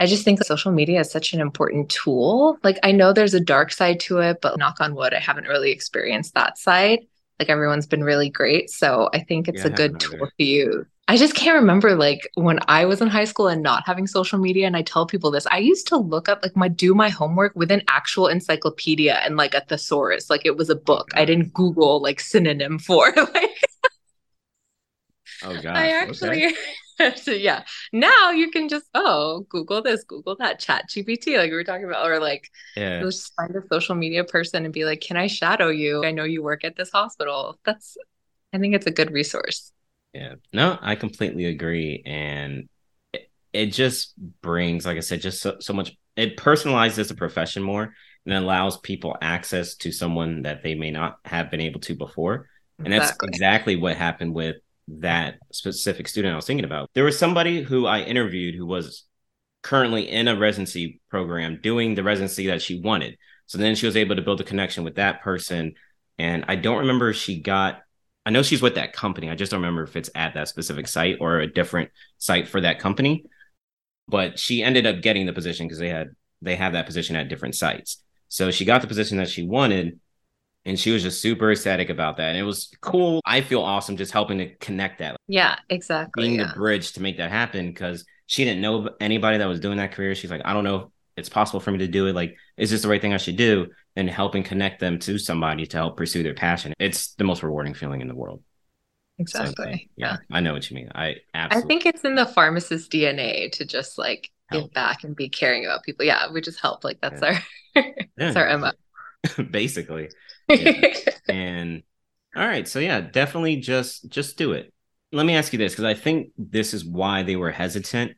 I just think social media is such an important tool. Like I know there's a dark side to it, but knock on wood, I haven't really experienced that side. Like everyone's been really great. So I think it's yeah, a good tool to use. I just can't remember like when I was in high school and not having social media. And I tell people this, I used to look up like my do my homework with an actual encyclopedia and like a thesaurus, like it was a book. I didn't Google like synonym for like. oh god! I actually. Okay. so yeah, now you can just oh Google this, Google that, Chat GPT, like we were talking about, or like yeah. you'll just find a social media person and be like, "Can I shadow you? I know you work at this hospital." That's, I think it's a good resource. Yeah. No, I completely agree. And it, it just brings, like I said, just so, so much, it personalizes the profession more and allows people access to someone that they may not have been able to before. And that's exactly what happened with that specific student I was thinking about. There was somebody who I interviewed who was currently in a residency program doing the residency that she wanted. So then she was able to build a connection with that person. And I don't remember if she got I know she's with that company. I just don't remember if it's at that specific site or a different site for that company. But she ended up getting the position because they had they have that position at different sites. So she got the position that she wanted, and she was just super ecstatic about that. And it was cool. I feel awesome just helping to connect that. Yeah, exactly. Being yeah. the bridge to make that happen because she didn't know anybody that was doing that career. She's like, I don't know it's possible for me to do it. Like, is this the right thing I should do? And helping connect them to somebody to help pursue their passion. It's the most rewarding feeling in the world. Exactly. Yeah, I know what you mean. I absolutely- I think it's in the pharmacist DNA to just like give back and be caring about people. Yeah, we just help. Like that's Yeah. our Yeah. that's our MO. Basically. Yeah. And all right, so yeah, definitely just just do it. Let me ask you this because I think this is why they were hesitant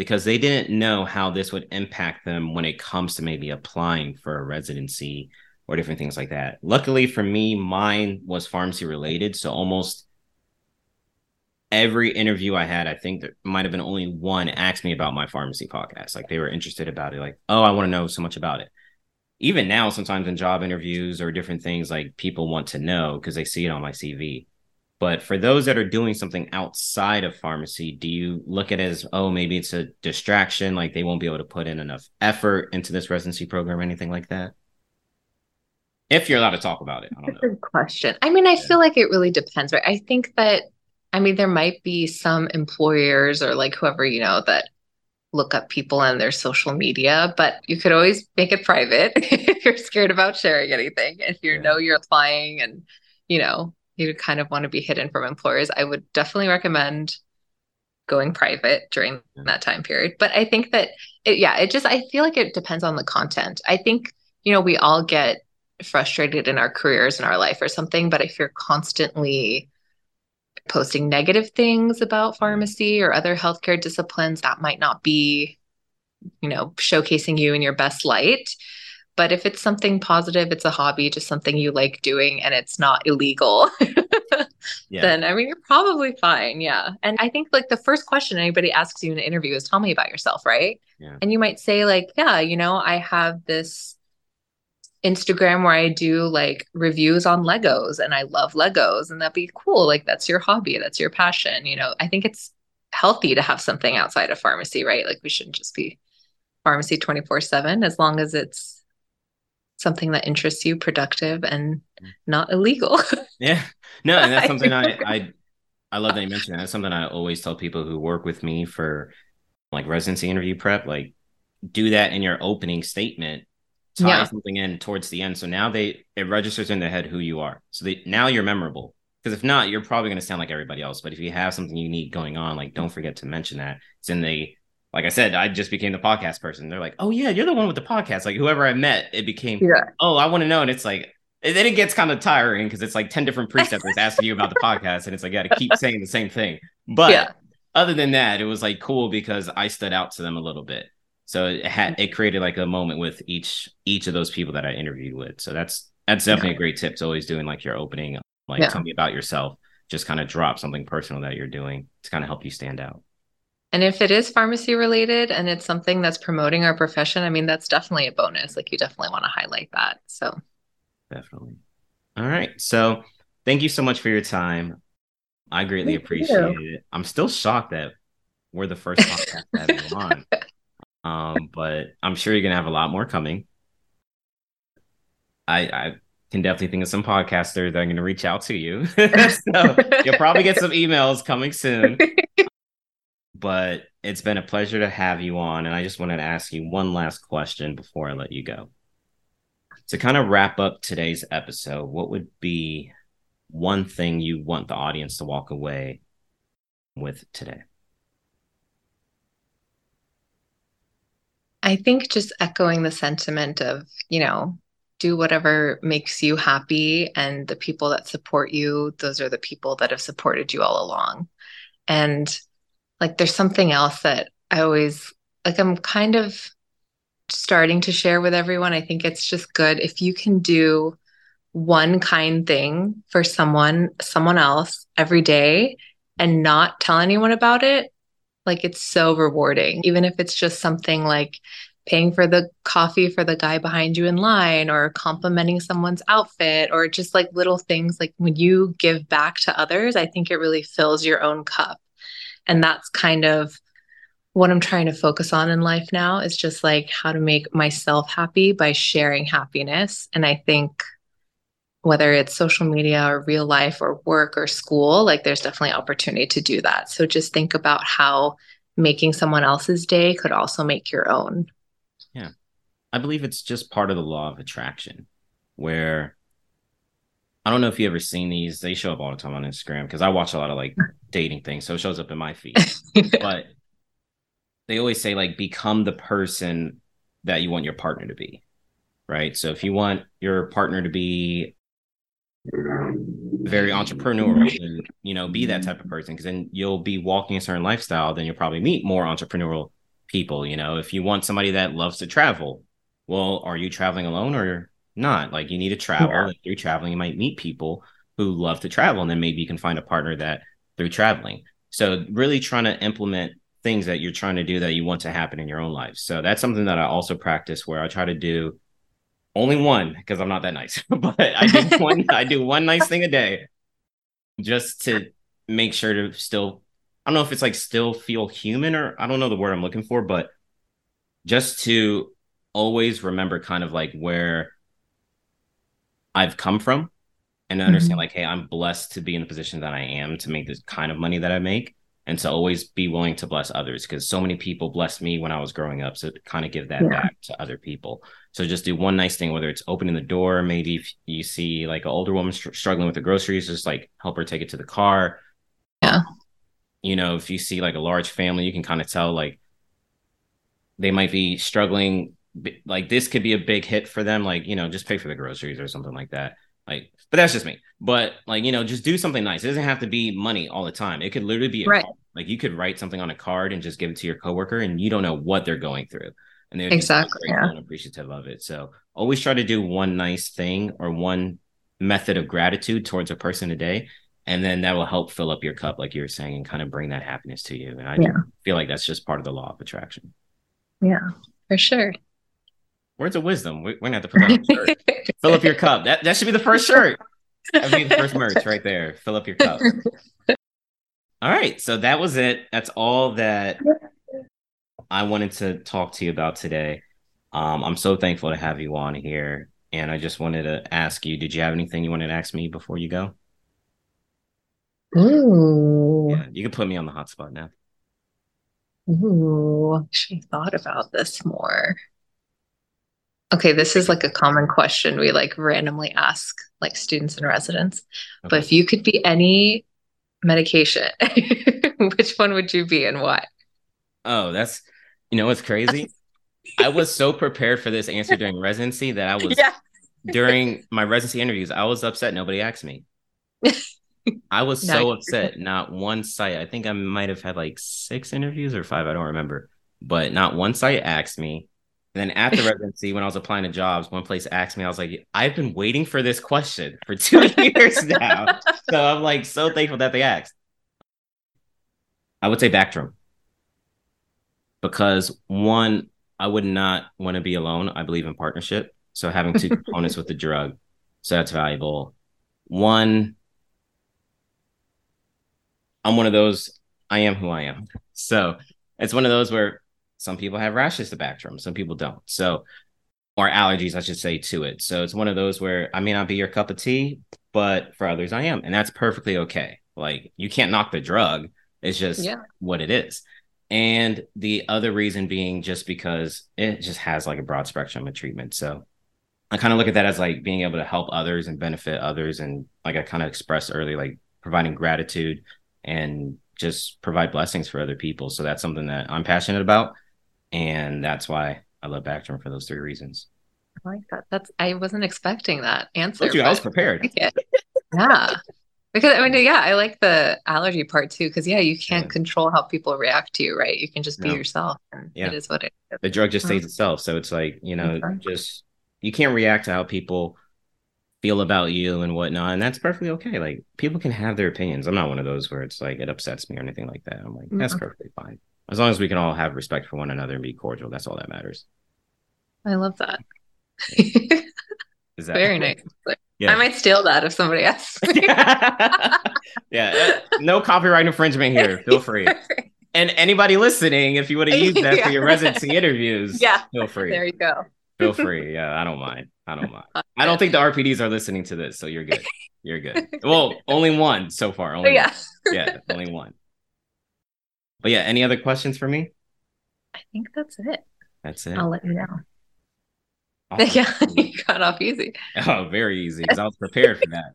because they didn't know how this would impact them when it comes to maybe applying for a residency or different things like that. Luckily for me, mine was pharmacy related, so almost every interview I had, I think there might have been only one asked me about my pharmacy podcast. Like they were interested about it, like, oh, I want to know so much about it even now sometimes in job interviews or different things like people want to know because they see it on my cv but for those that are doing something outside of pharmacy do you look at it as oh maybe it's a distraction like they won't be able to put in enough effort into this residency program or anything like that if you're allowed to talk about it i don't know Good question. I mean, I Yeah. feel like it really depends, right? I think that, I mean, there might be some employers or like whoever, you know, that look up people on their social media, but you could always make it private if you're scared about sharing anything. If you Yeah. know you're applying and, you know, you kind of want to be hidden from employers, I would definitely recommend going private during that time period. But I think that it, yeah, it just, I feel like it depends on the content. I think, you know, we all get frustrated in our careers in our life or something, but if you're constantly posting negative things about pharmacy or other healthcare disciplines, that might not be, you know, showcasing you in your best light. But if it's something positive, it's a hobby, just something you like doing and it's not illegal, yeah then I mean, you're probably fine. Yeah. And I think like the first question anybody asks you in an interview is tell me about yourself, right? Yeah. And you might say, like, yeah, you know, I have this Instagram where I do like reviews on Legos and I love Legos. And that'd be cool. Like, that's your hobby, that's your passion. You know, I think it's healthy to have something outside of pharmacy, right? Like, we shouldn't just be pharmacy 24 7 as long as it's something that interests you, productive, and mm-hmm. not illegal. Yeah. No, and that's something I, I I love that you mentioned that. That's something I always tell people who work with me for like residency interview prep, like do that in your opening statement. Tie Yeah. something in towards the end. So now they it registers in their head who you are. So they now you're memorable. Because if not, you're probably gonna sound like everybody else. But if you have something unique going on, like don't forget to mention that. It's in the like I said, I just became the podcast person. They're like, oh yeah, you're the one with the podcast. Like whoever I met, it became yeah. oh, I want to know. And it's like, and then it gets kind of tiring because it's like 10 different preceptors asking you about the podcast. And it's like, you got to keep saying the same thing. But Yeah. other than that, it was like cool because I stood out to them a little bit. So it had, mm-hmm. it created like a moment with each, each of those people that I interviewed with. So that's, that's definitely a great tip to always doing like your opening, like Yeah. tell me about yourself. Just kind of drop something personal that you're doing to kind of help you stand out. And if it is pharmacy related and it's something that's promoting our profession, I mean, that's definitely a bonus. Like, you definitely want to highlight that. So, Definitely. All right. So thank you so much for your time. I greatly Thank appreciate you. it. I'm still shocked that we're the first podcast to have you on. Um, but I'm sure you're gonna have a lot more coming. I I can definitely think of some podcasters that are gonna reach out to you. so you'll probably get some emails coming soon. But it's been a pleasure to have you on, and I just wanted to ask you one last question before I let you go. To kind of wrap up today's episode, what would be one thing you want the audience to walk away with today? I think just echoing the sentiment of, you know, do whatever makes you happy. And the people that support you, those are the people that have supported you all along. And like, there's something else that I always like, I'm kind of starting to share with everyone. I think it's just good if you can do one kind thing for someone, someone else every day and not tell anyone about it. Like it's so rewarding, even if it's just something like paying for the coffee for the guy behind you in line or complimenting someone's outfit or just like little things like when you give back to others, I think it really fills your own cup. And that's kind of what I'm trying to focus on in life now is just like how to make myself happy by sharing happiness. And I think whether it's social media or real life or work or school, like there's definitely opportunity to do that. So just think about how making someone else's day could also make your own. Yeah. I believe it's just part of the law of attraction, where I don't know if you ever seen these. They show up all the time on Instagram because I watch a lot of like dating things, so it shows up in my feed. but they always say like become the person that you want your partner to be, right? So if you want your partner to be very entrepreneurial, then you know be that type of person because then you'll be walking a certain lifestyle. Then you'll probably meet more entrepreneurial people. You know, if you want somebody that loves to travel, well, are you traveling alone or not? Like you need to travel. Yeah. through traveling, you might meet people who love to travel, and then maybe you can find a partner that through traveling. So really trying to implement things that you're trying to do that you want to happen in your own life. So that's something that I also practice where I try to do only one because I'm not that nice, but I do one I do one nice thing a day just to make sure to still I don't know if it's like still feel human or I don't know the word I'm looking for, but just to always remember kind of like where I've come from and understand mm-hmm. like, hey, I'm blessed to be in the position that I am to make this kind of money that I make and to always be willing to bless others because so many people blessed me when I was growing up. So kind of give that yeah. back to other people. So just do one nice thing, whether it's opening the door, maybe if you see like an older woman str- struggling with the groceries, just like help her take it to the car. Yeah. You know, if you see like a large family, you can kind of tell like they might be struggling. Like this could be a big hit for them. Like, you know, just pay for the groceries or something like that. Like, but that's just me. But like, you know, just do something nice. It doesn't have to be money all the time. It could literally be right. like you could write something on a card and just give it to your coworker, and you don't know what they're going through, and they're exactly yeah. and appreciative of it. So always try to do one nice thing or one method of gratitude towards a person a day, and then that will help fill up your cup, like you were saying, and kind of bring that happiness to you. And I yeah. feel like that's just part of the law of attraction. Yeah, for sure. Words of wisdom. We're gonna have to put that on shirt. Fill up your cup. That that should be the first shirt. That'd be the first merch right there. Fill up your cup. All right. So that was it. That's all that I wanted to talk to you about today. Um, I'm so thankful to have you on here. And I just wanted to ask you, did you have anything you wanted to ask me before you go? Ooh. Yeah, you can put me on the hot spot now. Ooh, should have thought about this more. Okay, this is like a common question we like randomly ask like students and residents. Okay. But if you could be any medication, which one would you be and why? Oh, that's you know what's crazy? I was so prepared for this answer during residency that I was yeah. during my residency interviews, I was upset nobody asked me. I was so upset. Not one site. I think I might have had like six interviews or five. I don't remember. But not one site asked me. And then at the residency, when I was applying to jobs, one place asked me, I was like, I've been waiting for this question for two years now. so I'm like so thankful that they asked. I would say Bactrim. Because one, I would not want to be alone. I believe in partnership. So having two components with the drug. So that's valuable. One, I'm one of those, I am who I am. So it's one of those where some people have rashes to back Bactrim, some people don't. So, or allergies, I should say, to it. So it's one of those where I may not be your cup of tea, but for others, I am. And that's perfectly okay. Like you can't knock the drug, it's just yeah. what it is. And the other reason being just because it just has like a broad spectrum of treatment. So I kind of look at that as like being able to help others and benefit others. And like I kind of expressed earlier, like providing gratitude and just provide blessings for other people. So that's something that I'm passionate about and that's why I love Bactrim for those three reasons. I like that. That's I wasn't expecting that answer. You, I was prepared. yeah. Because I mean, yeah, I like the allergy part too. Because yeah, you can't yeah. control how people react to you, right? You can just be no. yourself, and yeah. it is what it is. The drug just stays itself, so it's like you know, just you can't react to how people feel about you and whatnot, and that's perfectly okay. Like people can have their opinions. I'm not one of those where it's like it upsets me or anything like that. I'm like that's mm-hmm. perfectly fine as long as we can all have respect for one another and be cordial that's all that matters. I love that. Is that very nice. Yeah. i might steal that if somebody asks yeah uh, no copyright infringement here. Feel free. And anybody listening if you want to use that yeah. for your residency interviews yeah. feel free. There you go. Feel free. Yeah i don't mind. I don't mind. I don't think the rpds are listening to this so you're good. You're good. Well only one so far only yeah. one. yeah only one but yeah, any other questions for me? I think that's it. That's it. I'll let you know. Awesome. Yeah, you got off easy. Oh, very easy because I was prepared for that.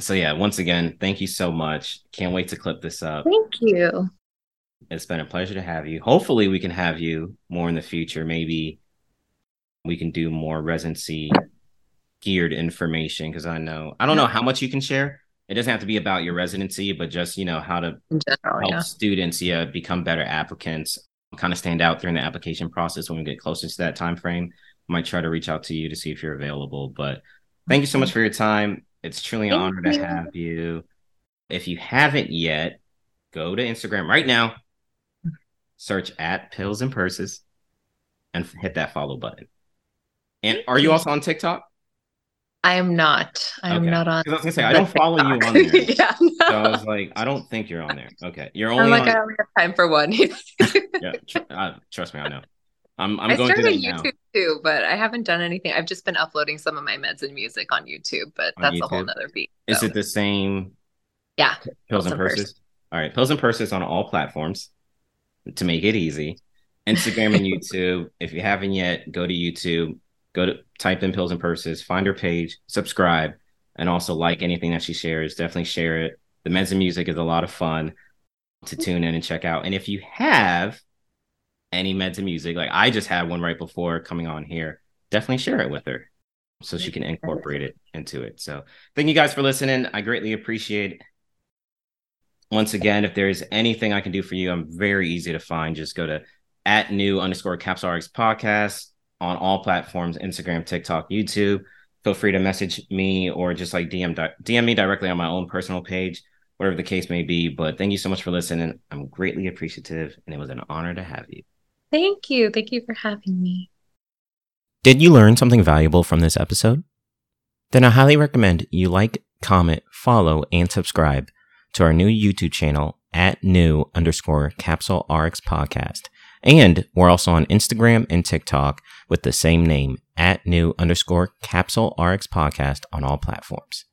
So yeah, once again, thank you so much. Can't wait to clip this up. Thank you. It's been a pleasure to have you. Hopefully, we can have you more in the future. Maybe we can do more residency geared information because I know I don't know how much you can share. It doesn't have to be about your residency, but just you know how to general, help yeah. students yeah become better applicants, kind of stand out during the application process when we get closer to that time frame. Might try to reach out to you to see if you're available. But thank you so much mm-hmm. for your time. It's truly an Thank honor to have you. If you haven't yet, go to Instagram right now, search at Pills and Purses, and hit that follow button. And are you also on TikTok? I am not. I am Okay. not on. 'Cause I was gonna say I don't follow you on there. yeah, no. So I was like, I don't think you're on there. Okay, you're I'm only like, on. I only have time for one. yeah, tr- uh, trust me, I know. I'm I'm I going started that now. YouTube too, but I haven't done anything. I've just been uploading some of my meds and music on YouTube, but On that's a whole YouTube? nother beat. Is it the same Yeah. Pills and Purses? All right, Pills and Purses on all platforms to make it easy. Instagram and YouTube. If you haven't yet, go to YouTube, go to type in Pills and Purses, find her page, subscribe, and also like anything that she shares. Definitely share it. The meds and music is a lot of fun to tune in and check out. And if you have any meds and music, like I just had one right before coming on here, definitely share it with her so she can incorporate it into it. So thank you guys for listening. I greatly appreciate. Once again, if there's anything I can do for you, I'm very easy to find. Just go to at new underscore capsulerx podcast on all platforms Instagram, TikTok, YouTube. Feel free to message me or just like DM DM me directly on my own personal page, whatever the case may be. But thank you so much for listening. I'm greatly appreciative, and it was an honor to have you. Thank you. Thank you for having me. Did you learn something valuable from this episode? Then I highly recommend you like, comment, follow, and subscribe to our new YouTube channel at new underscore capsule RX podcast. And we're also on Instagram and TikTok with the same name at new underscore capsule RX podcast on all platforms.